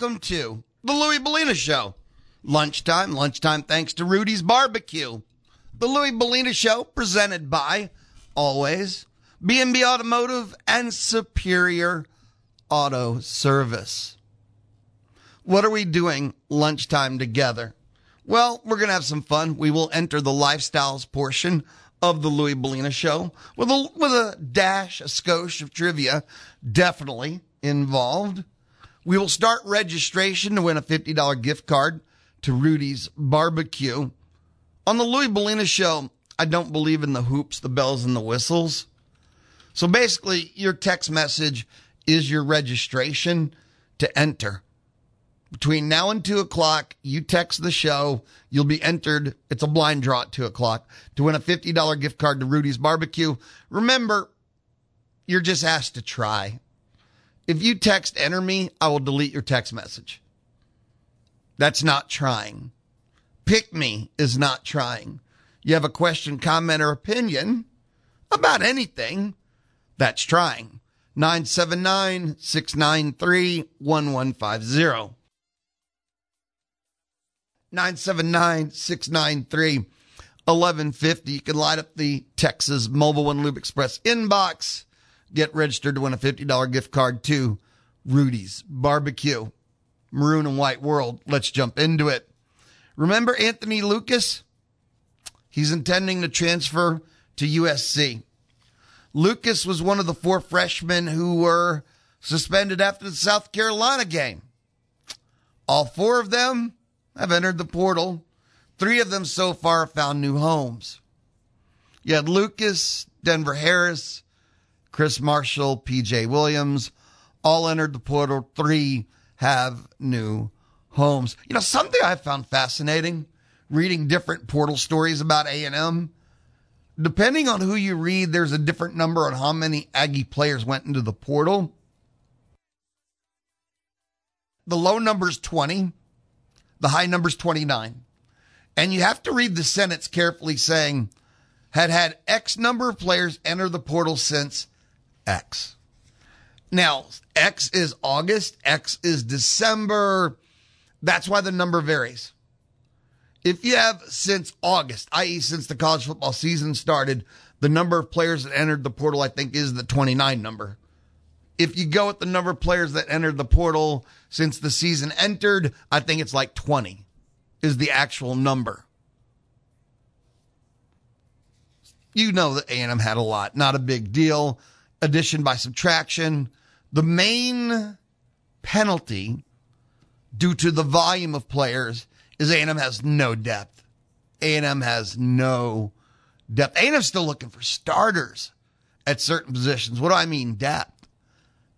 welcome to the Louis Bellina Show. Lunchtime, lunchtime thanks to Rudy's Barbecue. The Louis Bellina Show presented by, always, B&B Automotive and Superior Auto Service. What are we doing lunchtime together? Well, we're going to have some fun. We will enter the lifestyles portion of the Louis Bellina show with a, with a dash, a skosh of trivia definitely involved. We will start registration to win a $50 gift card to Rudy's Barbecue. On the Louis Bellina show, I don't believe in the hoops, the bells, and the whistles. So basically, your text message is your registration to enter. Between now and two o'clock, you text the show. You'll be entered. It's a blind draw at two o'clock to win a $50 gift card to Rudy's Barbecue. Remember, you're just asked to try. If you text enter me, I will delete your text message. That's not trying. Pick me is not trying. You have a question, comment, or opinion about anything, that's trying. 979 693 1150. 979 693 1150. You can light up the Texas Mobil One Lube Express inbox. Get registered to win a $50 gift card to Rudy's Barbecue. Maroon and White World. Let's jump into it. Remember Anthony Lucas? He's intending to transfer to USC. Lucas was one of the four freshmen who were suspended after the South Carolina game. All four of them have entered the portal. Three of them so far found new homes. You had Lucas, Denver Harris, Chris Marshall, PJ Williams, all entered the portal. Three have new homes. You know, something I found fascinating reading different portal stories about A&M. Depending on who you read, there's a different number on how many Aggie players went into the portal. The low number is 20. The high number is 29. And you have to read the sentence carefully saying, had had X number of players enter the portal since X. Now, X is August, X is December. That's why the number varies. If you have since August, i.e., since the college football season started, the number of players that entered the portal, I think, is the 29 number. If you go with the number of players that entered the portal since the season entered, I think it's like 20 is the actual number. You know that A&M had a lot, not a big deal. Addition by subtraction. The main penalty due to the volume of players is A&M has no depth. A&M has no depth. A&M's still looking for starters at certain positions. What do I mean depth?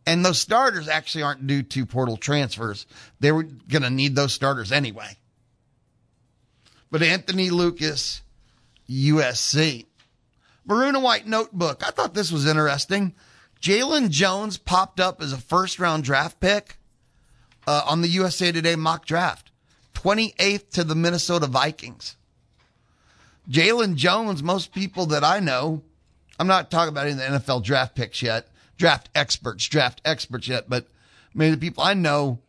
And those starters actually aren't due to portal transfers. They were going to need those starters anyway. But Anthony Lucas, USC. Maroon and White Notebook. I thought this was interesting. Jaylon Jones popped up as a first round draft pick uh, on the USA Today mock draft, 28th to the Minnesota Vikings. Jaylon Jones, most people that I know, I'm not talking about any of the NFL draft picks yet, draft experts, draft experts yet, but many of the people I know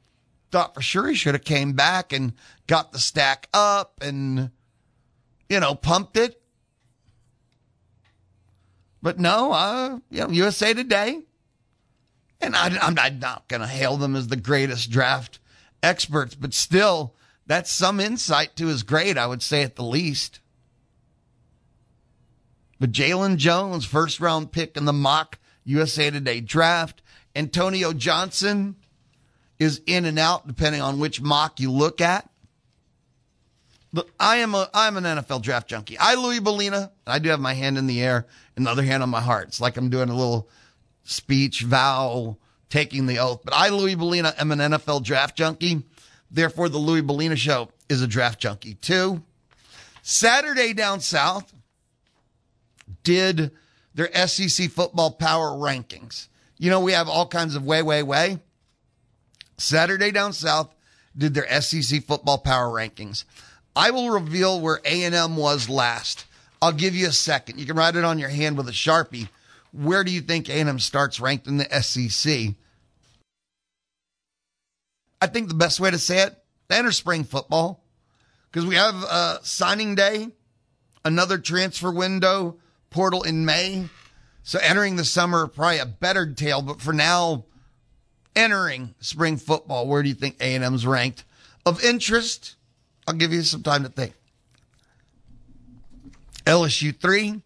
thought for sure he should have came back and got the stack up and, you know, pumped it. But no, uh, you know, USA Today, and I, I'm, I'm not going to hail them as the greatest draft experts, but still, that's some insight to his grade, I would say at the least. But Jaylon Jones, first round pick in the mock USA Today draft. Antonio Johnson is in and out depending on which mock you look at. But I am a I'm an NFL draft junkie. I Louis Bellina. I do have my hand in the air and the other hand on my heart. It's like I'm doing a little speech vow, taking the oath. But I Louis Bellina am an NFL draft junkie. Therefore, the Louis Bellina show is a draft junkie too. Saturday down south did their SEC football power rankings. You know, we have all kinds of way, way, way. Saturday down south did their SEC football power rankings. I will reveal where A&M was last. I'll give you a second. You can write it on your hand with a Sharpie. Where do you think A&M starts ranked in the SEC? I think the best way to say it, they enter spring football because we have uh, signing day, another transfer window portal in May. So entering the summer, probably a better tale. But for now, entering spring football, where do you think A&M's ranked? Of interest, I'll give you some time to think. LSU 3,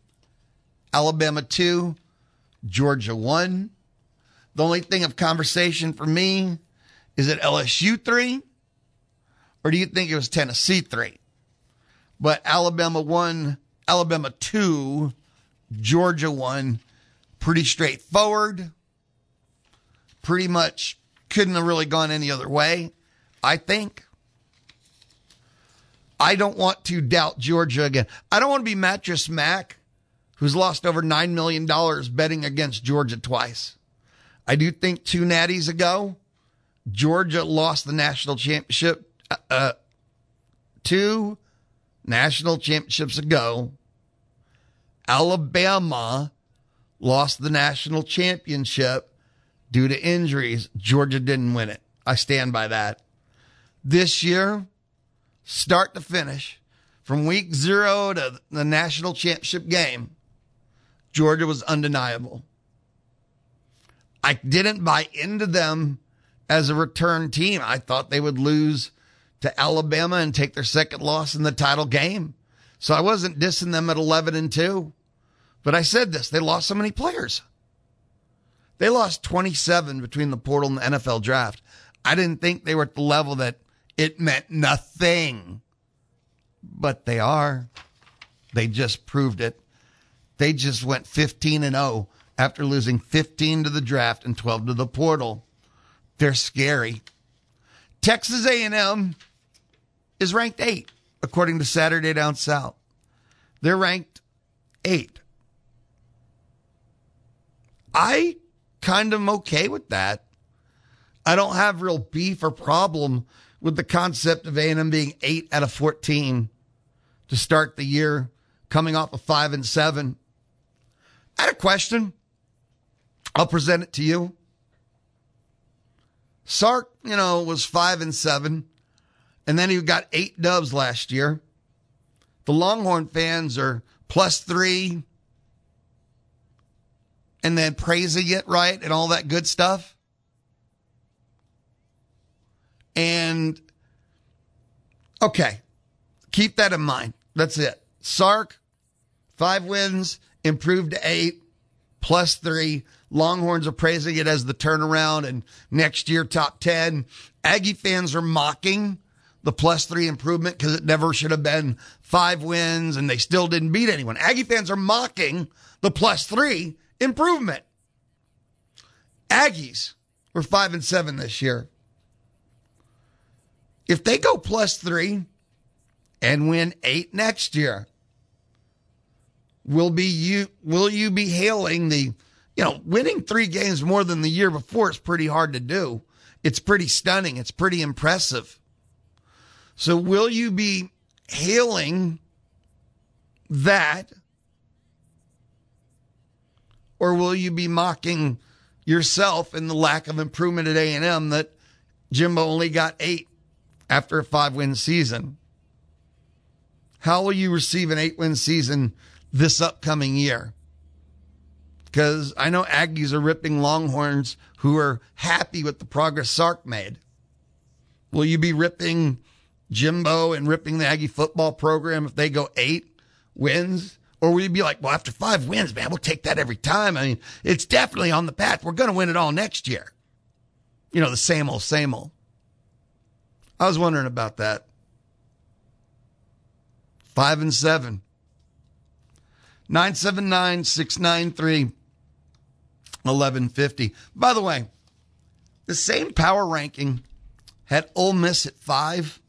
Alabama 2, Georgia 1. The only thing of conversation for me is it LSU 3 or do you think it was Tennessee 3? But Alabama 1, Alabama 2, Georgia 1, pretty straightforward. Pretty much couldn't have really gone any other way, I think. I don't want to doubt Georgia again. I don't want to be Mattress Mac, who's lost over $9 million betting against Georgia twice. I do think two natties ago, Georgia lost the national championship. Uh, uh, two national championships ago, Alabama lost the national championship due to injuries. Georgia didn't win it. I stand by that. This year, start to finish, from week zero to the national championship game, Georgia was undeniable. I didn't buy into them as a return team. I thought they would lose to Alabama and take their second loss in the title game. So I wasn't dissing them at 11 and 2. But I said this, they lost so many players. They lost 27 between the portal and the NFL draft. I didn't think they were at the level that it meant nothing. But they are. They just proved it. They just went 15 and 0 after losing 15 to the draft and 12 to the portal. They're scary. Texas A&M is ranked 8 according to Saturday Down South. They're ranked 8. I kind of am okay with that. I don't have real beef or problem with the concept of A&M being 8 out of 14 to start the year coming off of 5 and 7. I had a question. I'll present it to you. Sark, you know, was 5 and 7 and then he got 8 dubs last year. The Longhorn fans are plus 3 and then praising it, right? And all that good stuff. And okay, keep that in mind. That's it. Sark, five wins, improved to eight, plus three. Longhorns are praising it as the turnaround and next year top 10. Aggie fans are mocking the plus three improvement because it never should have been five wins and they still didn't beat anyone. Aggie fans are mocking the plus three improvement. Aggies were five and seven this year. If they go plus three and win eight next year, will be you will you be hailing the you know winning three games more than the year before is pretty hard to do. It's pretty stunning. It's pretty impressive. So will you be hailing that or will you be mocking yourself in the lack of improvement at A&M that Jimbo only got 8 after a 5-win season? How will you receive an 8-win season this upcoming year? Because I know Aggies are ripping Longhorns who are happy with the progress Sark made. Will you be ripping Jimbo and ripping the Aggie football program if they go eight wins? Or will you be like, well, after five wins, man, we'll take that every time? I mean, it's definitely on the path. We're going to win it all next year. You know, the same old, same old. I was wondering about that. Five and seven. 979 693 1150. By the way, the same power ranking had Ole Miss at five,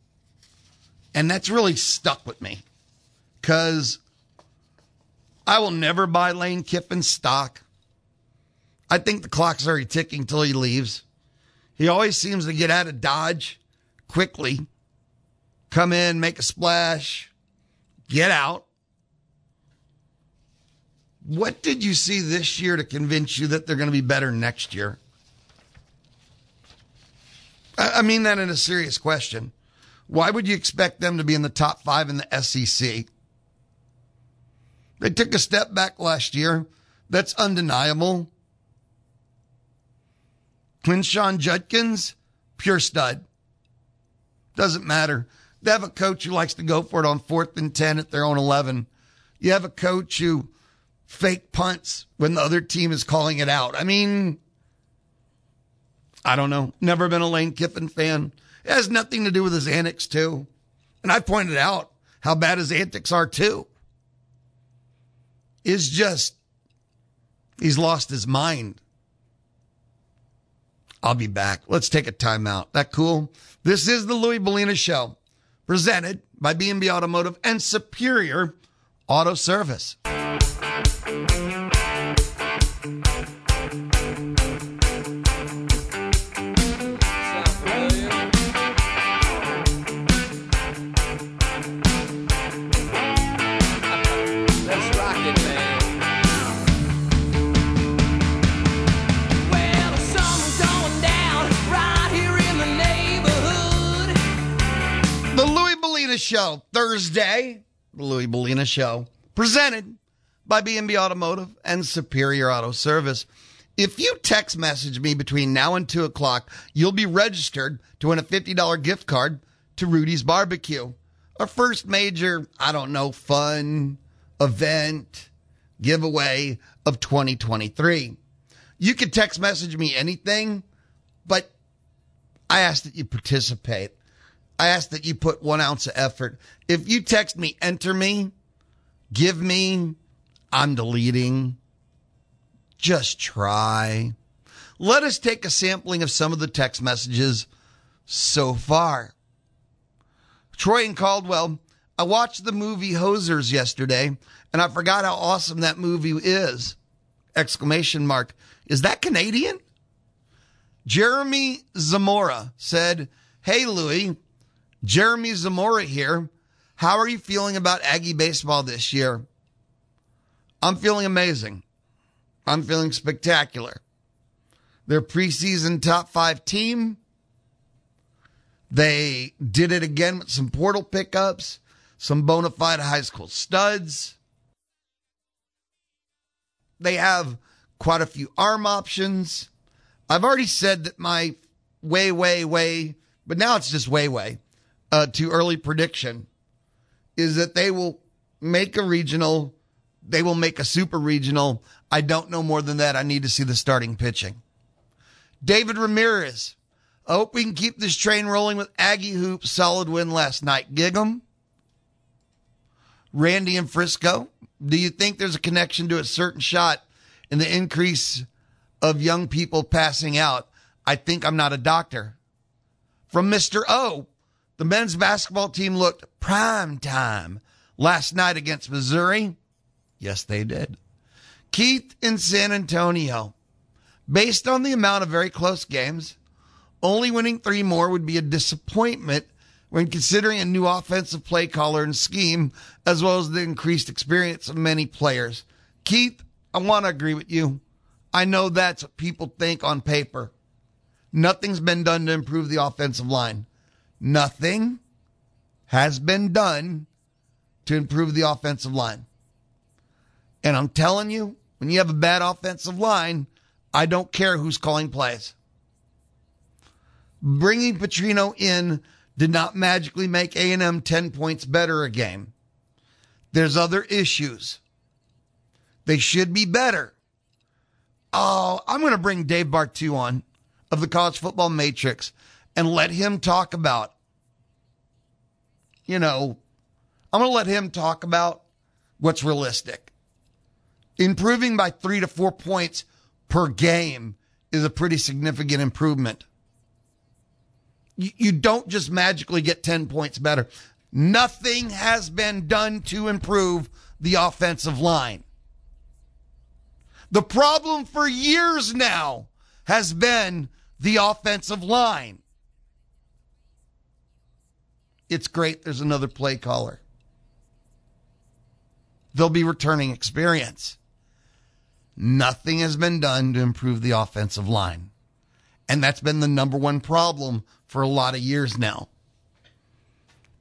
and that's really stuck with me because I will never buy Lane Kiffin stock. I think the clock's already ticking till he leaves. He always seems to get out of Dodge quickly, come in, make a splash, get out. What did you see this year to convince you that they're going to be better next year? I mean that in a serious question. Why would you expect them to be in the top five in the SEC? They took a step back last year. That's undeniable. Quinshon Judkins, pure stud. Doesn't matter. They have a coach who likes to go for it on fourth and 10 at their own 11. You have a coach who fake punts when the other team is calling it out. I mean, I don't know. Never been a Lane Kiffin fan. It has nothing to do with his antics, too. And I pointed out how bad his antics are, too. Is just, he's lost his mind. I'll be back. Let's take a timeout. That cool? This is the Louis Bellina Show, presented by B&B Automotive and Superior Auto Service. Show Thursday, the Louis Bellina Show, presented by B&B Automotive and Superior Auto Service. If you text message me between now and 2 o'clock, you'll be registered to win a $50 gift card to Rudy's Barbecue. Our first major, I don't know, fun event giveaway of 2023. You can text message me anything, but I ask that you participate. I ask that you put one ounce of effort. If you text me, enter me, give me, I'm deleting. Just try. Let us take a sampling of some of the text messages so far. Troy and Caldwell, I watched the movie Hosers yesterday and I forgot how awesome that movie is. Exclamation mark. Is that Canadian? Jeremy Zamora said, Hey, Louie, Jeremy Zamora here. How are you feeling about Aggie baseball this year? I'm feeling amazing. I'm feeling spectacular. Their preseason top five team. They did it again with some portal pickups, some bona fide high school studs. They have quite a few arm options. I've already said that my way, way, way, but now it's just way, way uh, to early prediction is that they will make a regional, they will make a super regional. I don't know more than that. I need to see the starting pitching. David Ramirez. I hope we can keep this train rolling with Aggie Hoops. Solid win last night. Gig 'em. Randy and Frisco. Do you think there's a connection to a certain shot in the increase of young people passing out? I think I'm not a doctor. From Mr. O. The men's basketball team looked prime time last night against Missouri. Yes, they did. Keith in San Antonio. Based on the amount of very close games, only winning three more would be a disappointment when considering a new offensive play caller and scheme, as well as the increased experience of many players. Keith, I want to agree with you. I know that's what people think on paper. Nothing's been done to improve the offensive line. Nothing has been done to improve the offensive line. And I'm telling you, when you have a bad offensive line, I don't care who's calling plays. Bringing Petrino in did not magically make A&M 10 points better a game. There's other issues. They should be better. Oh, I'm going to bring Dave Bartoo on of the College Football Matrix and let him talk about, you know, I'm going to let him talk about what's realistic. Improving by three to four points per game is a pretty significant improvement. You, don't just magically get 10 points better. Nothing has been done to improve the offensive line. The problem for years now has been the offensive line. It's great. There's another play caller. They'll be returning experience. Nothing has been done to improve the offensive line. And that's been the number one problem for a lot of years now.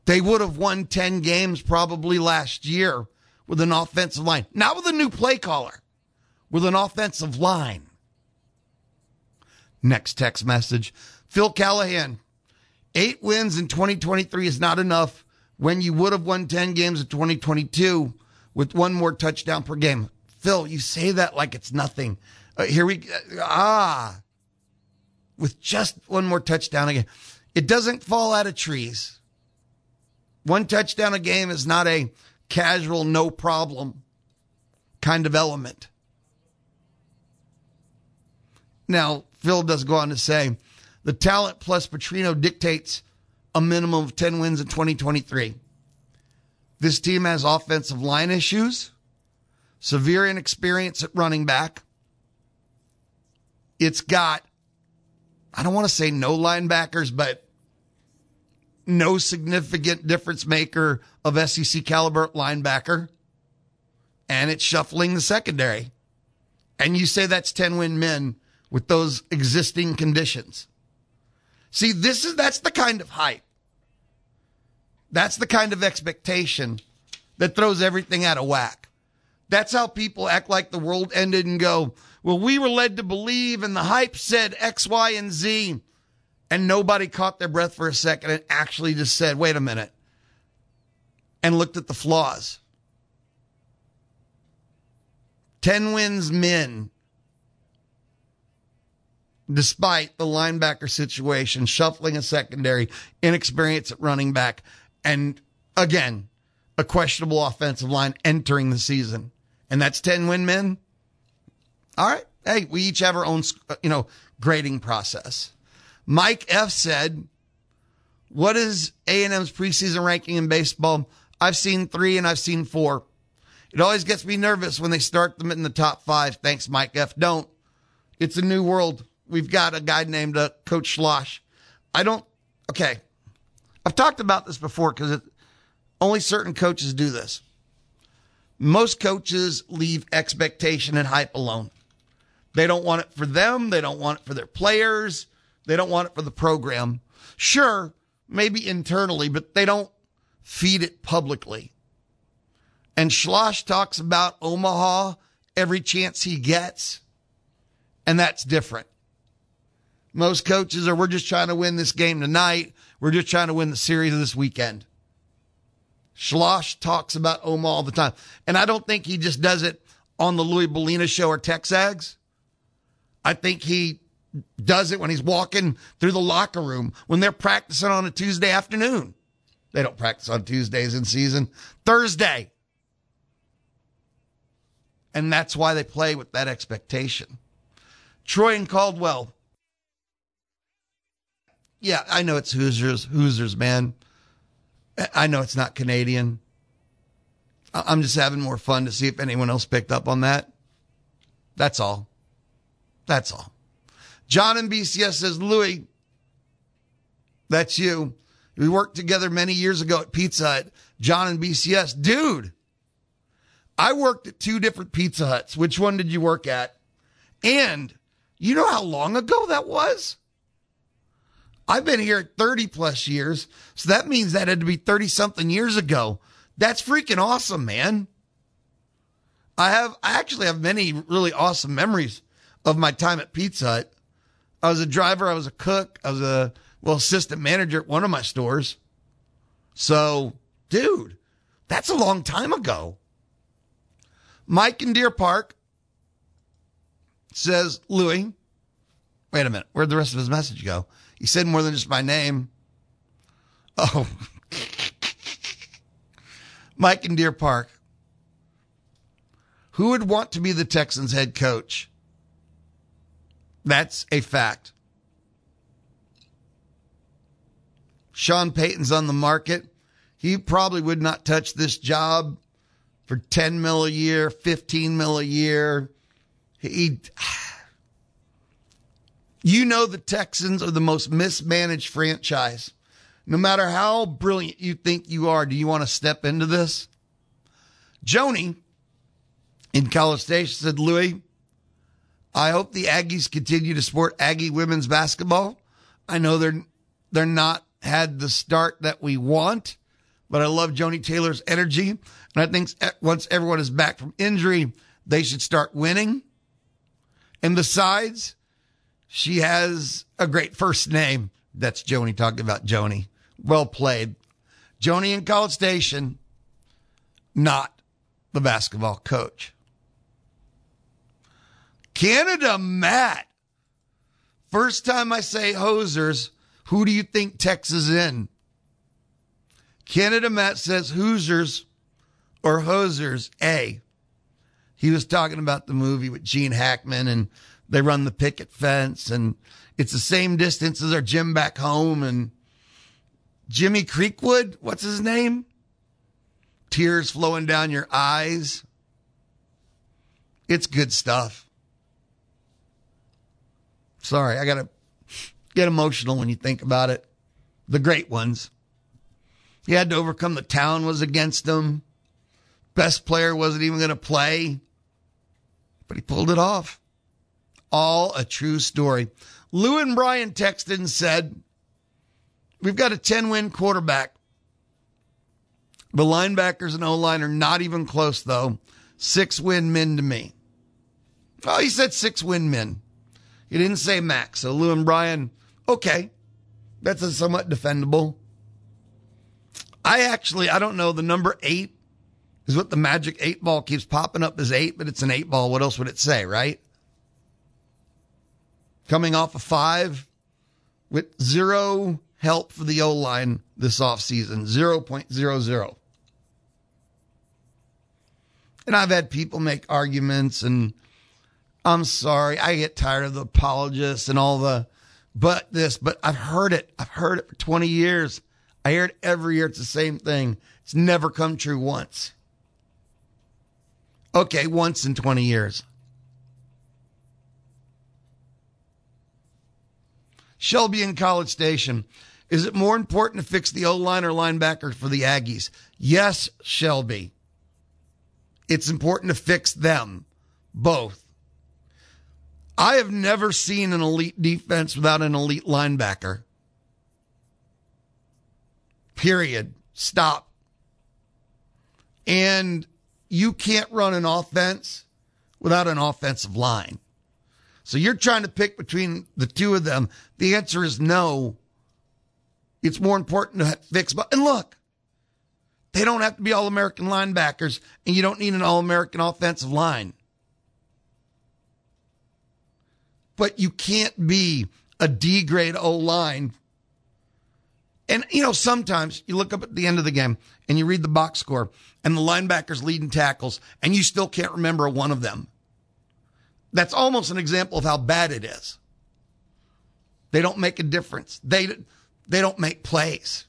They would have won 10 games probably last year with an offensive line, not with a new play caller, with an offensive line. Next text message Phil Callahan, eight wins in 2023 is not enough when you would have won 10 games in 2022 with one more touchdown per game. Phil, you say that like it's nothing. Uh, here we uh, ah with just one more touchdown again. It doesn't fall out of trees. One touchdown a game is not a casual, no problem kind of element. Now, Phil does go on to say the talent plus Petrino dictates a minimum of 10 wins in 2023. This team has offensive line issues, severe inexperience at running back. It's got, I don't want to say no linebackers, but no significant difference maker of SEC caliber linebacker. And it's shuffling the secondary. And you say that's 10 win men with those existing conditions. See, this is, that's the kind of hype. That's the kind of expectation that throws everything out of whack. That's how people act like the world ended and go, well, we were led to believe and the hype said X, Y, and Z. And nobody caught their breath for a second and actually just said, wait a minute, and looked at the flaws. 10 wins men, despite the linebacker situation, shuffling a secondary, inexperience at running back, and again, a questionable offensive line entering the season. And that's 10 win men. All right. Hey, we each have our own, uh, you know, grading process. Mike F said, what is A&M's preseason ranking in baseball? I've seen three and I've seen four. It always gets me nervous when they start them in the top five. Thanks, Mike F. Don't. It's a new world. We've got a guy named uh, Coach Schloss. I don't. Okay. I've talked about this before because only certain coaches do this. Most coaches leave expectation and hype alone. They don't want it for them. They don't want it for their players. They don't want it for the program. Sure, maybe internally, but they don't feed it publicly. And Schloss talks about Omaha every chance he gets, and that's different. Most coaches are, we're just trying to win this game tonight. We're just trying to win the series this weekend. Schloss talks about Omaha all the time. And I don't think he just does it on the Louis Bellina show or Texags. I think he does it when he's walking through the locker room when they're practicing on a Tuesday afternoon. They don't practice on Tuesdays in season. Thursday. And that's why they play with that expectation. Troy and Caldwell. Yeah, I know it's Hoosiers, Hoosiers, man. I know it's not Canadian. I'm just having more fun to see if anyone else picked up on that. That's all. That's all. John in BCS says, Louis, that's you. We worked together many years ago at Pizza Hut. John and BCS, dude, I worked at two different Pizza Huts. Which one did you work at? And you know how long ago that was? I've been here 30 plus years. So that means that had to be 30 something years ago. That's freaking awesome, man. I have, I actually have many really awesome memories of my time at Pizza Hut. I was a driver, I was a cook, I was a well assistant manager at one of my stores. So, dude, that's a long time ago. Mike in Deer Park says, Louis, wait a minute, where'd the rest of his message go? He said more than just my name. Oh, Mike in Deer Park. Who would want to be the Texans head coach? That's a fact. Sean Payton's on the market. He probably would not touch this job for 10 mil a year, 15 mil a year. He, you know, the Texans are the most mismanaged franchise. No matter how brilliant you think you are, do you want to step into this? Joni in College Station said, Louis, I hope the Aggies continue to support Aggie women's basketball. I know they're they're not had the start that we want, but I love Joni Taylor's energy, and I think once everyone is back from injury, they should start winning. And besides, she has a great first name. That's Joni talking about Joni. Well played. Joni in College Station, not the basketball coach. Canada Matt. First time I say hosers, who do you think Texas in? Canada Matt says Hoosiers or Hosers A. He was talking about the movie with Gene Hackman and they run the picket fence and it's the same distance as our gym back home and Jimmy Creekwood, what's his name? Tears flowing down your eyes. It's good stuff. Sorry, I got to get emotional when you think about it. The great ones. He had to overcome the town was against him. Best player wasn't even going to play, but he pulled it off. All a true story. Lou and Brian texted and said, We've got a 10 win quarterback. The linebackers and O line are not even close, though. Six win men to me. Oh, he said six win men. He didn't say max. So Lou and Brian, okay. That's a somewhat defendable. I actually, I don't know. The number eight is what the magic eight ball keeps popping up as eight, but it's an eight ball. What else would it say, right? Coming off a five with zero help for the O line this offseason 0.00. And I've had people make arguments, and I'm sorry, I get tired of the apologists and all the but this, but I've heard it. I've heard it for 20 years. I hear it every year. It's the same thing. It's never come true once. Okay, once in 20 years. Shelby in College Station. Is it more important to fix the O line or linebacker for the Aggies? Yes, Shelby. It's important to fix them both. I have never seen an elite defense without an elite linebacker. Period. Stop. And you can't run an offense without an offensive line. So you're trying to pick between the two of them. The answer is no. It's more important to fix. But And look, they don't have to be all American linebackers, and you don't need an all American offensive line. But you can't be a D grade O line. And, you know, sometimes you look up at the end of the game and you read the box score and the linebackers leading tackles, and you still can't remember one of them. That's almost an example of how bad it is. They don't make a difference. They, they don't make plays.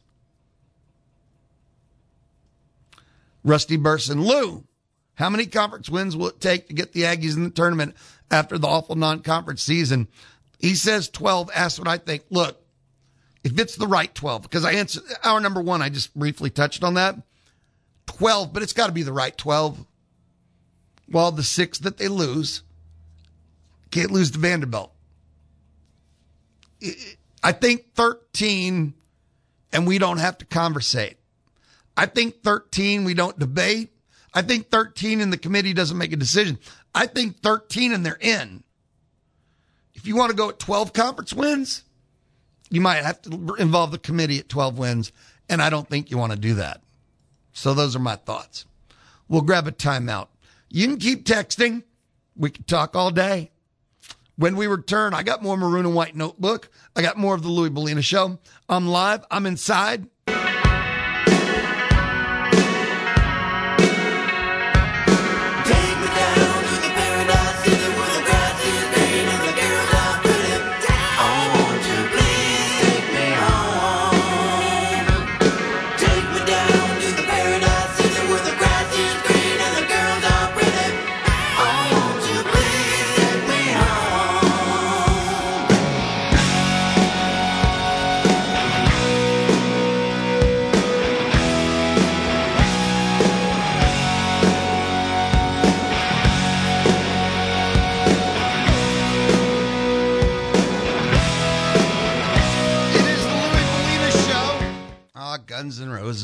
Rusty Burson, Lou, how many conference wins will it take to get the Aggies in the tournament after the awful non-conference season? He says 12. Ask what I think. Look, if it's the right 12, because I answered our number one, I just briefly touched on that. 12, but it's got to be the right 12. Well, the six that they lose, can't lose to Vanderbilt. I think 13, and we don't have to conversate. I think 13, we don't debate. I think 13 and the committee doesn't make a decision. I think 13 and they're in. If you want to go at 12 conference wins, you might have to involve the committee at 12 wins. And I don't think you want to do that. So those are my thoughts. We'll grab a timeout. You can keep texting. We can talk all day. When we return, I got more maroon and white notebook. I got more of the Louis Bellina show. I'm live. I'm inside.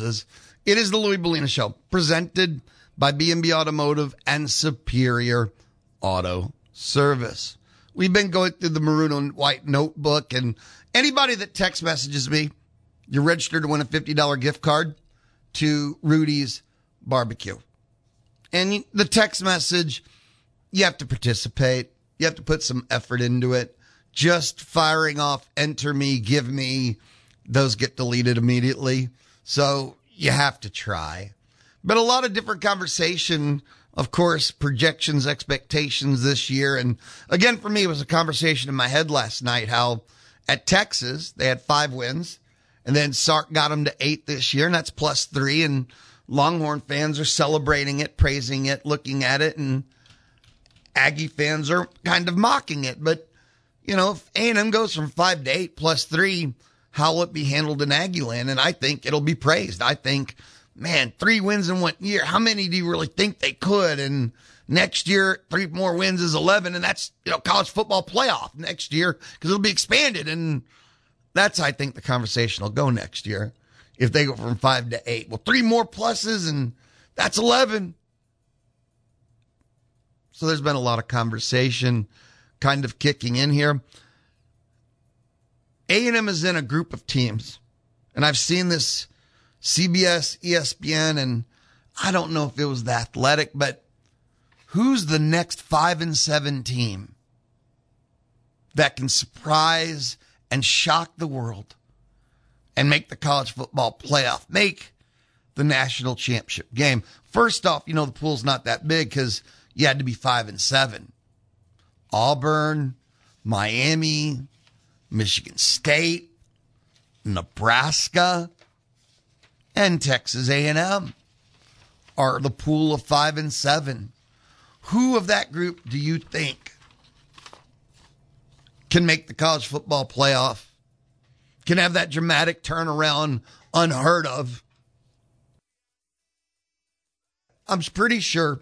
Roses. It is the Louis Bellina Show, presented by B&B Automotive and Superior Auto Service. We've been going through the maroon and white notebook, and anybody that text messages me, you're registered to win a $50 gift card to Rudy's Barbecue. And the text message, you have to participate. You have to put some effort into it. Just firing off, enter me, give me, those get deleted immediately. So you have to try. But a lot of different conversation, of course, projections, expectations this year. And again, for me, it was a conversation in my head last night how at Texas, they had five wins. And then Sark got them to eight this year, and that's plus three. And Longhorn fans are celebrating it, praising it, looking at it, and Aggie fans are kind of mocking it. But, you know, if A&M goes from five to eight plus three, how will it be handled in Aggieland? And I think it'll be praised. I think, man, three wins in one year. How many do you really think they could? And next year, three more wins is 11. And that's, you know, college football playoff next year because it'll be expanded. And that's, I think, the conversation will go next year if they go from five to eight. Well, three more pluses and that's 11. So there's been a lot of conversation kind of kicking in here. A&M is in a group of teams, and I've seen this CBS, ESPN, and I don't know if it was the athletic, but who's the next five and seven team that can surprise and shock the world and make the college football playoff, make the national championship game? First off, you know, the pool's not that big because you had to be five and seven. Auburn, Miami, Michigan State, Nebraska, and Texas A&M are the pool of 5 and 7. Who of that group do you think can make the college football playoff? Can have that dramatic turnaround unheard of? I'm pretty sure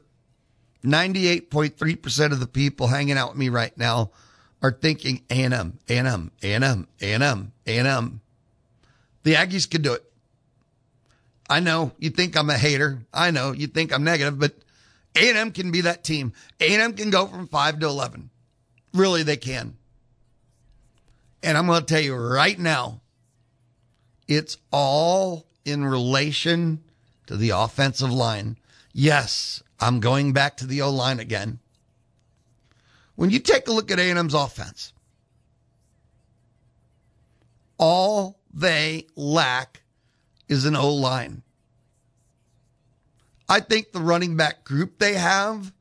98.3% of the people hanging out with me right now are thinking A&M, A&M, A&M, A&M, A&M. The Aggies could do it. I know you think I'm a hater. I know you think I'm negative, but A&M can be that team. A&M can go from 5 to 11. Really, they can. And I'm going to tell you right now, it's all in relation to the offensive line. Yes, I'm going back to the O line again. When you take a look at A&M's offense, all they lack is an O line. I think the running back group they have,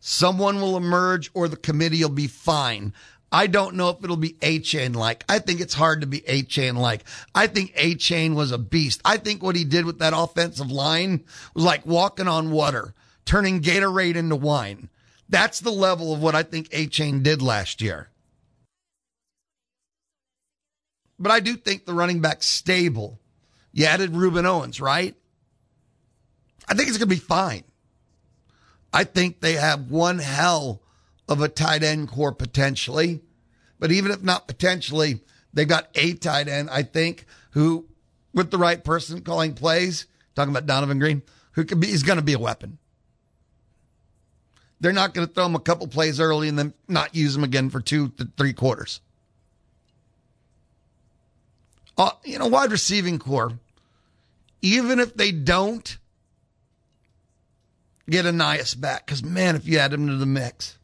someone will emerge or the committee will be fine. I don't know if it'll be Achane like. I think it's hard to be Achane like. I think Achane was a beast. I think what he did with that offensive line was like walking on water, turning Gatorade into wine. That's the level of what I think Achane did last year. But I do think the running back stable. You added Rueben Owens, right? I think it's going to be fine. I think they have one hell of a tight end core potentially. But even if not potentially, they've got a tight end, I think, who, with the right person calling plays, talking about Donovan Green, who could be, is going to be a weapon. They're not going to throw him a couple plays early and then not use him again for two to three quarters. Uh, you know, wide receiving core, even if they don't get Ainias back, because man, if you add him to the mix,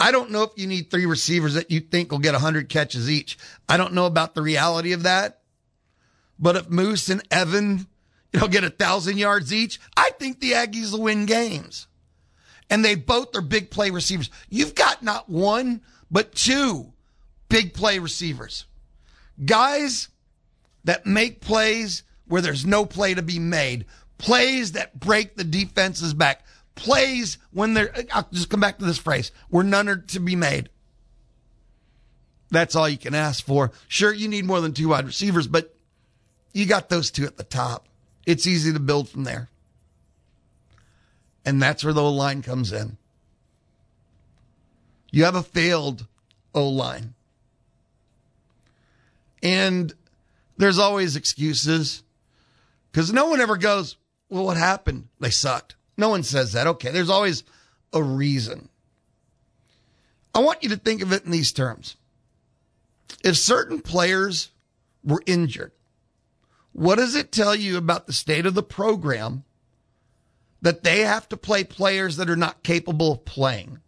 I don't know if you need three receivers that you think will get 100 catches each. I don't know about the reality of that. But if Moose and Evan, you know, get a thousand yards each, I think the Aggies will win games and they both are big play receivers. You've got not one, but two big play receivers. Guys that make plays where there's no play to be made, plays that break the defense's back, plays when they're, I'll just come back to this phrase, where none are to be made. That's all you can ask for. Sure, you need more than two wide receivers, but you got those two at the top. It's easy to build from there. And that's where the O line comes in. You have a failed O line. And there's always excuses. Because no one ever goes, well, what happened? They sucked. No one says that. Okay, there's always a reason. I want you to think of it in these terms. If certain players were injured, what does it tell you about the state of the program that they have to play players that are not capable of playing?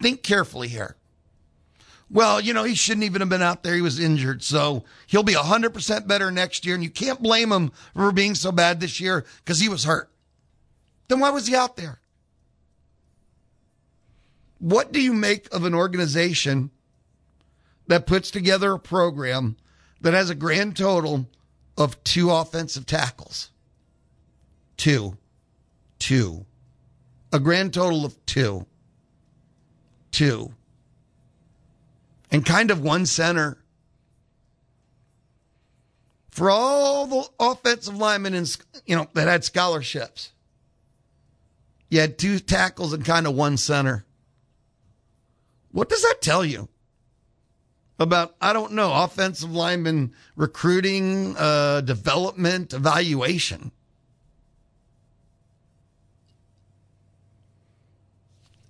Think carefully here. Well, you know, he shouldn't even have been out there. He was injured. So he'll be 100% better next year. And you can't blame him for being so bad this year because he was hurt. Then why was he out there? What do you make of an organization that puts together a program that has a grand total of two offensive tackles? Two. Two. A grand total of two. Two. And kind of one center. For all the offensive linemen in, you know, that had scholarships. You had two tackles and kind of one center. What does that tell you about, I don't know, offensive lineman recruiting, uh, development, evaluation?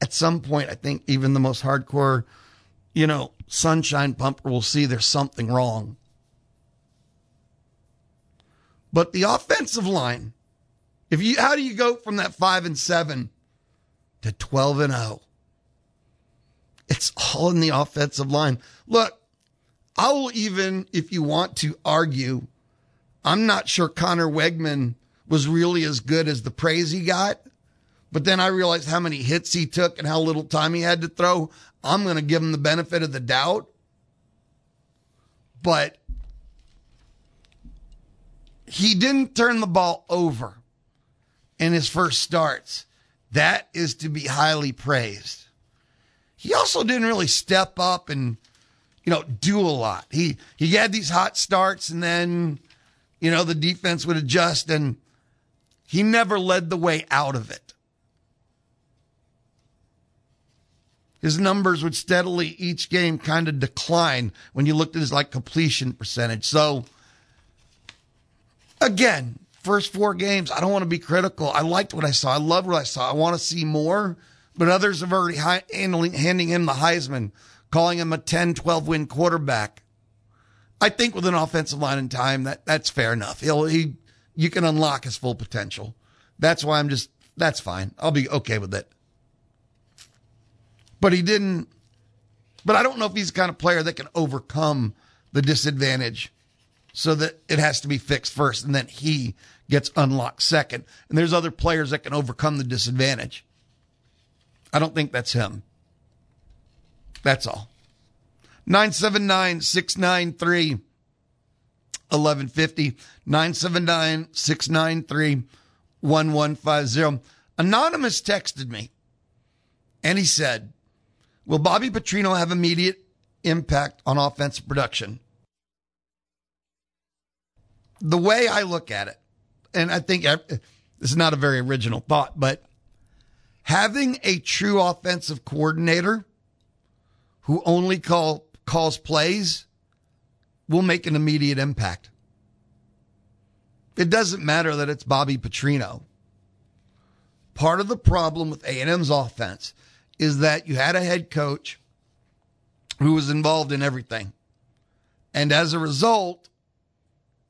At some point, I think even the most hardcore, you know, sunshine pumper will see there's something wrong. But the offensive line, if you, how do you go from that five and seven to 12 and 0? It's all in the offensive line. Look, I will even, if you want to argue, I'm not sure Conner Weigman was really as good as the praise he got. But then I realized how many hits he took and how little time he had to throw. I'm going to give him the benefit of the doubt. But he didn't turn the ball over in his first starts. That is to be highly praised he also didn't really step up and you know do a lot. He he had these hot starts and then you know the defense would adjust and he never led the way out of it. His numbers would steadily each game kind of decline when you looked at his like completion percentage. So again, first four games, I don't want to be critical. I liked what I saw. I loved what I saw. I want to see more but others have already handling, handing him the Heisman, calling him a 10, 12 win quarterback. I think with an offensive line in time, that that's fair enough. He'll, he, you can unlock his full potential. That's why I'm just, that's fine. I'll be okay with it. But he didn't, but I don't know if he's the kind of player that can overcome the disadvantage so that it has to be fixed first and then he gets unlocked second. And there's other players that can overcome the disadvantage. I don't think that's him. That's all. 979 693 1150. 979 693 1150. Anonymous texted me and he said, Will Bobby Petrino have immediate impact on offensive production? The way I look at it, and I think uh, this is not a very original thought, but having a true offensive coordinator who only call calls plays will make an immediate impact. It doesn't matter that it's Bobby Petrino. Part of the problem with A&M's offense is that you had a head coach who was involved in everything. And as a result,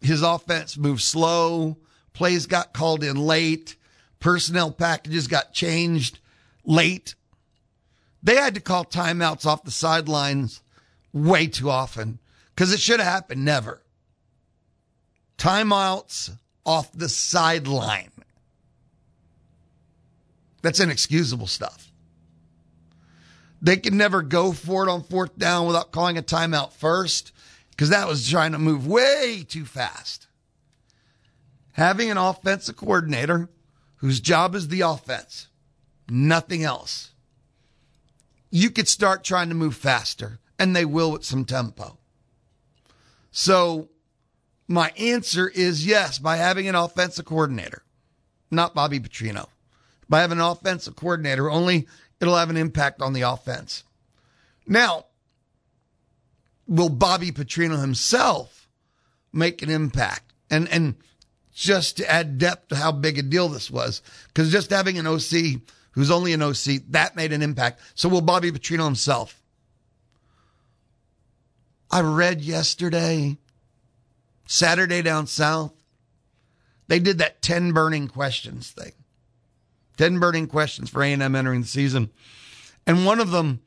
his offense moved slow, plays got called in late, personnel packages got changed late. They had to call timeouts off the sidelines way too often because it should have happened never. Timeouts off the sideline. That's inexcusable stuff. They could never go for it on fourth down without calling a timeout first because that was trying to move way too fast. Having an offensive coordinator whose job is the offense, nothing else. You could start trying to move faster, and they will with some tempo. So, my answer is yes, by having an offensive coordinator, not Bobby Petrino. By having an offensive coordinator, only it'll have an impact on the offense. Now, will Bobby Petrino himself make an impact? And and just to add depth to how big a deal this was. Because just having an OC who's only an OC, that made an impact. So will Bobby Petrino himself. I read yesterday, Saturday down south, they did that 10 burning questions thing. 10 burning questions for A&M entering the season. And one of them,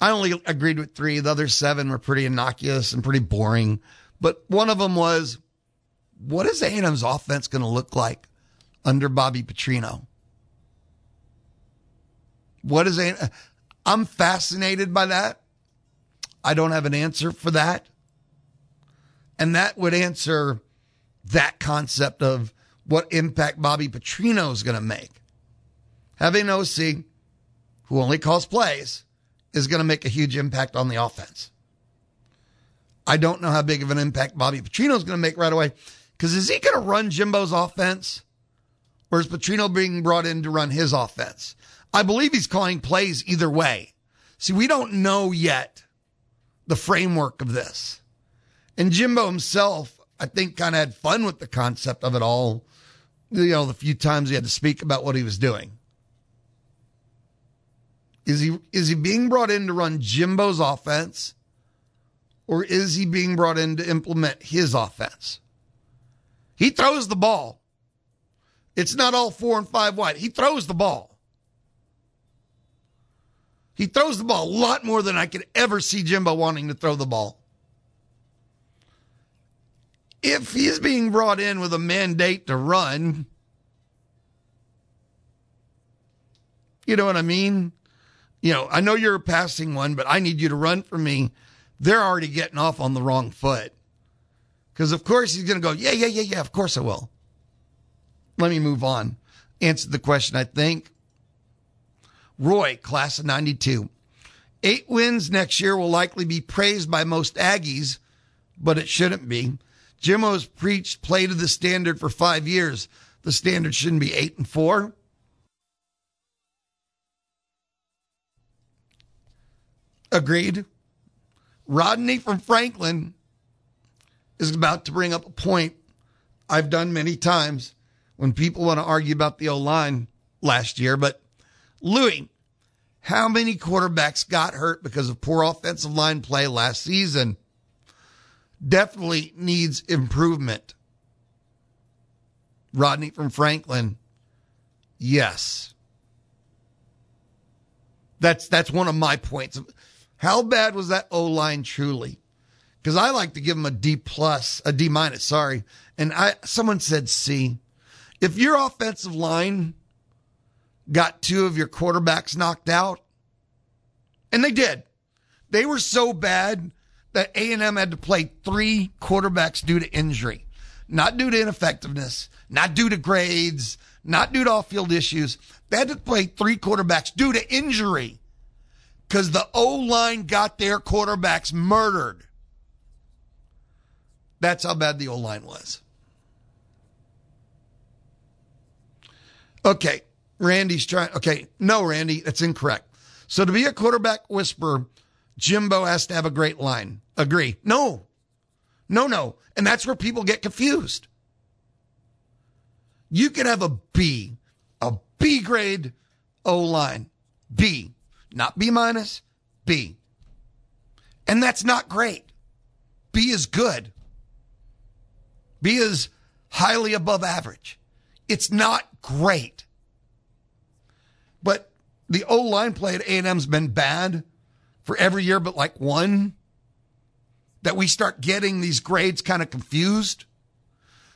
I only agreed with three. The other seven were pretty innocuous and pretty boring. But one of them was, what is A&M's offense going to look like under Bobby Petrino? What is A? I'm fascinated by that. I don't have an answer for that. And that would answer that concept of what impact Bobby Petrino is going to make. Having an OC who only calls plays is going to make a huge impact on the offense. I don't know how big of an impact Bobby Petrino is going to make right away because is he going to run Jimbo's offense or is Petrino being brought in to run his offense? I believe he's calling plays either way. See, we don't know yet the framework of this. And Jimbo himself, I think, kind of had fun with the concept of it all, you know, the few times he had to speak about what he was doing. Is he is he being brought in to run Jimbo's offense or is he being brought in to implement his offense? He throws the ball. It's not all four and five wide. He throws the ball. He throws the ball a lot more than I could ever see Jimbo wanting to throw the ball. If he's being brought in with a mandate to run, you know what I mean? You know, I know you're a passing one, but I need you to run for me. They're already getting off on the wrong foot. Because, of course, he's going to go, yeah, yeah, yeah, yeah, of course I will. Let me move on. Answer the question, I think. Roy, class of 92. Eight wins next year will likely be praised by most Aggies, but it shouldn't be. Jimbo's preached play to the standard for five years. The standard shouldn't be eight and four. Agreed. Rodney from Franklin is about to bring up a point I've done many times when people want to argue about the O line last year. But Louis, how many quarterbacks got hurt because of poor offensive line play last season? Definitely needs improvement. Rodney from Franklin, yes. That's that's one of my points. How bad was that O line truly? Because I like to give them a D plus, a D minus, sorry. And I someone said C. If your offensive line got two of your quarterbacks knocked out, and they did, they were so bad that A&M had to play three quarterbacks due to injury, not due to ineffectiveness, not due to grades, not due to off-field issues. They had to play three quarterbacks due to injury because the O line got their quarterbacks murdered. That's how bad the O line was. Okay, Randy's trying. Okay, no, Randy, that's incorrect. So to be a quarterback whisperer, Jimbo has to have a great line. Agree? No, no, no. And that's where people get confused. You can have a B, a B grade O line, B. Not B minus, B. And that's not great. B is good. B is highly above average. It's not great. But the O line play at A&M's been bad for every year but like one. That we start getting these grades kind of confused.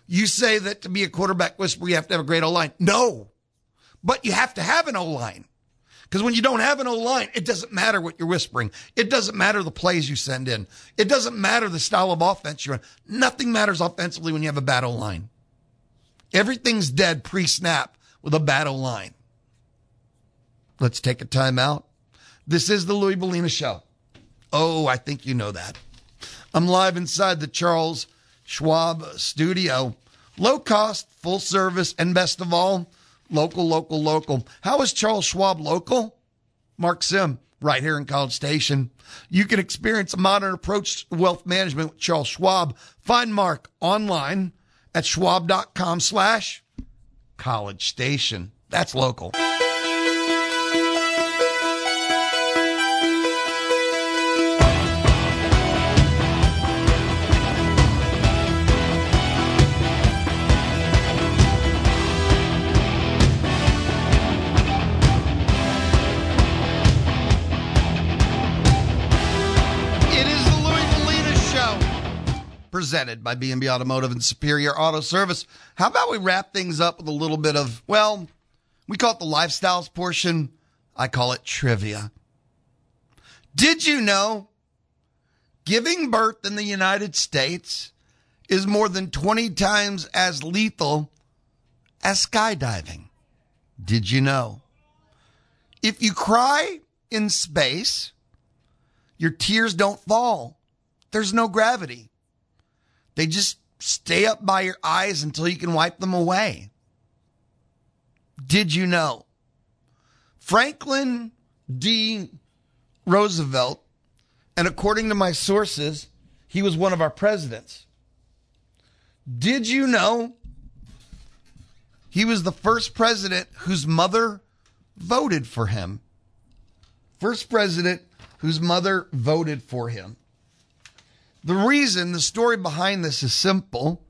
You say that to be a quarterback whisperer, you have to have a great O line. No, but you have to have an O line. Because when you don't have an O line, it doesn't matter what you're whispering. It doesn't matter the plays you send in. It doesn't matter the style of offense you run. Nothing matters offensively when you have a O line. Everything's dead pre snap with a O line. Let's take a timeout. This is the Louis Bellina Show. Oh, I think you know that. I'm live inside the Charles Schwab studio. Low cost, full service, and best of all, Local, local, local. How is Charles Schwab local? Mark Sim, right here in College Station. You can experience a modern approach to wealth management with Charles Schwab. Find Mark online at schwab.com slash college station. That's local. Presented by B&B Automotive and Superior Auto Service. How about we wrap things up with a little bit of, well, we call it the lifestyles portion. I call it trivia. Did you know giving birth in the United States is more than 20 times as lethal as skydiving? Did you know? If you cry in space, your tears don't fall. There's no gravity. They just stay up by your eyes until you can wipe them away. Did you know? Franklin D. Roosevelt, and according to my sources, he was one of our presidents. Did you know he was the first president whose mother voted for him? First president whose mother voted for him. The reason, the story behind this is simple.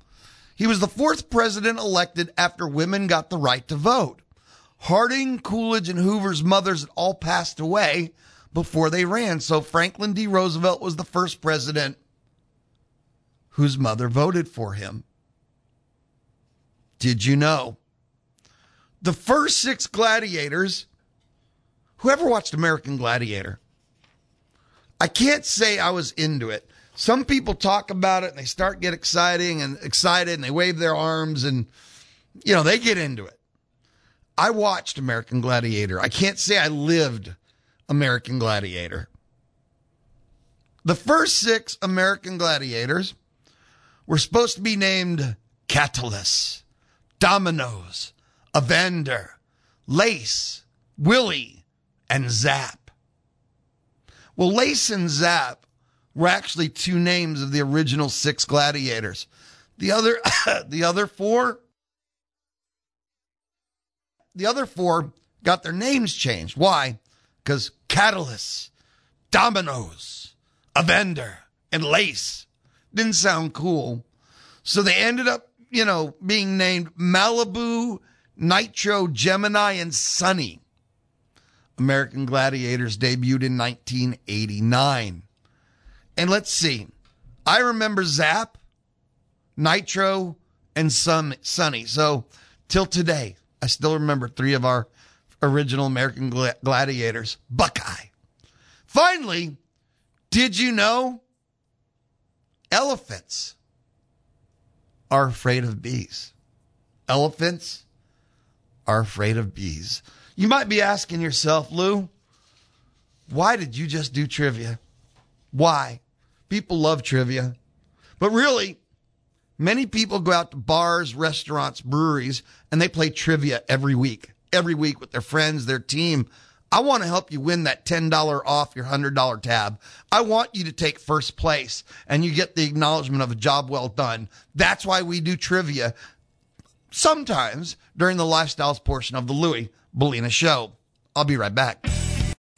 He was the fourth president elected after women got the right to vote. Harding, Coolidge, and Hoover's mothers had all passed away before they ran. So Franklin D. Roosevelt was the first president whose mother voted for him. Did you know? The first six gladiators, whoever watched American Gladiator, I can't say I was into it. Some people talk about it and they start get exciting and excited and they wave their arms and you know, they get into it. I watched American Gladiator. I can't say I lived American Gladiator. The first six American Gladiators were supposed to be named Catullus, Dominoes, Evander, Lace, Willie, and Zap. Well, Lace and Zap were actually two names of the original six gladiators. The other, the other four, the other four got their names changed. Why? Because Catullus, Dominoes, Evander, and Lace didn't sound cool. So they ended up, you know, being named Malibu, Nitro, Gemini, and Sunny. American Gladiators debuted in 1989. And let's see. I remember Zap, Nitro, and Sun, Sunny. So till today, I still remember three of our original American gla- gladiators. Buckeye. Finally, did you know elephants are afraid of bees? Elephants are afraid of bees. You might be asking yourself, Lou, why did you just do trivia? Why? People love trivia. But really, many people go out to bars, restaurants, breweries, and they play trivia every week, every week with their friends, their team. I want to help you win that $10 off your $100 tab. I want you to take first place and you get the acknowledgement of a job well done. That's why we do trivia sometimes during the lifestyles portion of the Louis Belina show. I'll be right back.